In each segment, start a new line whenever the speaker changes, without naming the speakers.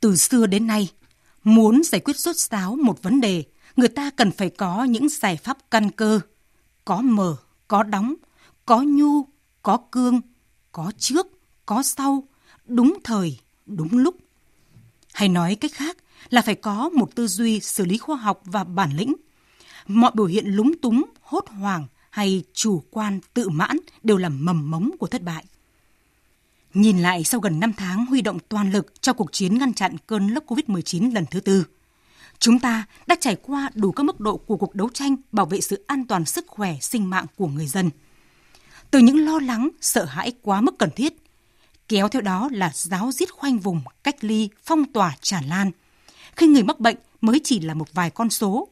Từ xưa đến nay, muốn giải quyết rốt ráo một vấn đề, người ta cần phải có những giải pháp căn cơ, có mở, có đóng, có nhu, có cương, có trước, có sau, đúng thời, đúng lúc. Hay nói cách khác là phải có một tư duy xử lý khoa học và bản lĩnh. Mọi biểu hiện lúng túng, hốt hoảng hay chủ quan tự mãn đều là mầm mống của thất bại. Nhìn lại sau gần 5 tháng huy động toàn lực cho cuộc chiến ngăn chặn cơn lốc COVID-19 lần thứ tư, chúng ta đã trải qua đủ các mức độ của cuộc đấu tranh bảo vệ sự an toàn sức khỏe sinh mạng của người dân. Từ những lo lắng, sợ hãi quá mức cần thiết, kéo theo đó là giáo diết khoanh vùng, cách ly, phong tỏa tràn lan. Khi người mắc bệnh mới chỉ là một vài con số,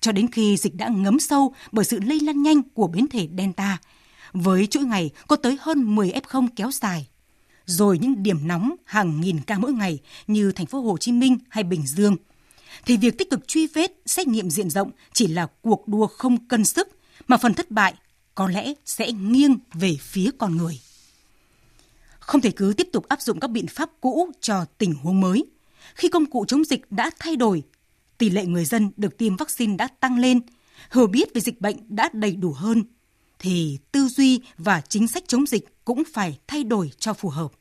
cho đến khi dịch đã ngấm sâu bởi sự lây lan nhanh của biến thể Delta, với chuỗi ngày có tới hơn 10 F0 kéo dài rồi những điểm nóng hàng nghìn ca mỗi ngày như thành phố Hồ Chí Minh hay Bình Dương, thì việc tích cực truy vết, xét nghiệm diện rộng chỉ là cuộc đua không cân sức, mà phần thất bại có lẽ sẽ nghiêng về phía con người. Không thể cứ tiếp tục áp dụng các biện pháp cũ cho tình huống mới. Khi công cụ chống dịch đã thay đổi, tỷ lệ người dân được tiêm vaccine đã tăng lên, hiểu biết về dịch bệnh đã đầy đủ hơn, thì tư duy và chính sách chống dịch cũng phải thay đổi cho phù hợp.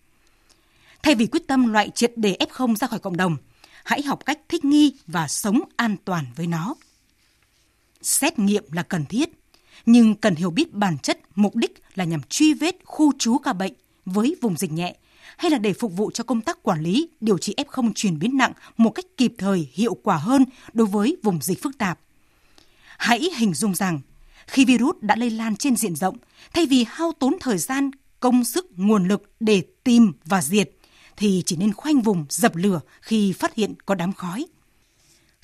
Thay vì quyết tâm loại triệt để F0 ra khỏi cộng đồng, hãy học cách thích nghi và sống an toàn với nó. Xét nghiệm là cần thiết, nhưng cần hiểu biết bản chất mục đích là nhằm truy vết khu trú ca bệnh với vùng dịch nhẹ hay là để phục vụ cho công tác quản lý, điều trị F0 chuyển biến nặng một cách kịp thời, hiệu quả hơn đối với vùng dịch phức tạp. Hãy hình dung rằng khi virus đã lây lan trên diện rộng, thay vì hao tốn thời gian, công sức, nguồn lực để tìm và diệt, thì chỉ nên khoanh vùng dập lửa khi phát hiện có đám khói.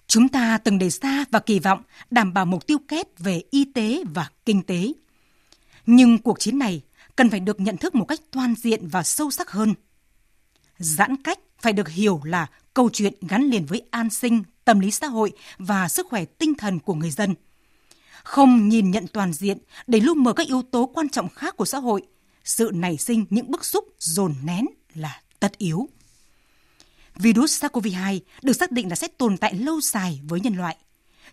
Chúng ta từng đề ra và kỳ vọng đảm bảo mục tiêu kép về y tế và kinh tế. Nhưng cuộc chiến này cần phải được nhận thức một cách toàn diện và sâu sắc hơn. Giãn cách phải được hiểu là câu chuyện gắn liền với an sinh, tâm lý xã hội và sức khỏe tinh thần của người dân – không nhìn nhận toàn diện để lu mờ các yếu tố quan trọng khác của xã hội, sự nảy sinh những bức xúc dồn nén là tất yếu. Virus SARS-CoV-2 được xác định là sẽ tồn tại lâu dài với nhân loại.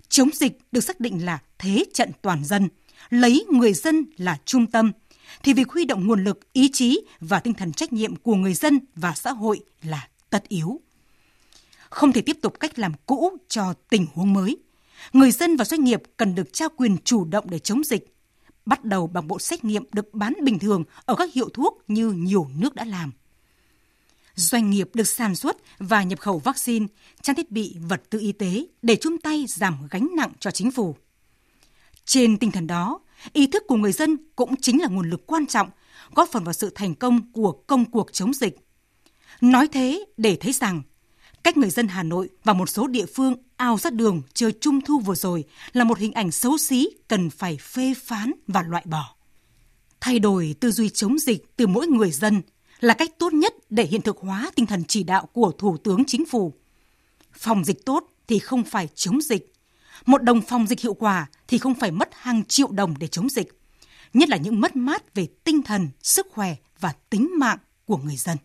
Chống dịch được xác định là thế trận toàn dân, lấy người dân là trung tâm, thì việc huy động nguồn lực, ý chí và tinh thần trách nhiệm của người dân và xã hội là tất yếu. Không thể tiếp tục cách làm cũ cho tình huống mới người dân và doanh nghiệp cần được trao quyền chủ động để chống dịch, bắt đầu bằng bộ xét nghiệm được bán bình thường ở các hiệu thuốc như nhiều nước đã làm. Doanh nghiệp được sản xuất và nhập khẩu vaccine, trang thiết bị, vật tư y tế để chung tay giảm gánh nặng cho chính phủ. Trên tinh thần đó, ý thức của người dân cũng chính là nguồn lực quan trọng, góp phần vào sự thành công của công cuộc chống dịch. Nói thế để thấy rằng Cách người dân Hà Nội và một số địa phương ao ra đường chơi trung thu vừa rồi là một hình ảnh xấu xí cần phải phê phán và loại bỏ. Thay đổi tư duy chống dịch từ mỗi người dân là cách tốt nhất để hiện thực hóa tinh thần chỉ đạo của Thủ tướng Chính phủ. Phòng dịch tốt thì không phải chống dịch. Một đồng phòng dịch hiệu quả thì không phải mất hàng triệu đồng để chống dịch. Nhất là những mất mát về tinh thần, sức khỏe và tính mạng của người dân.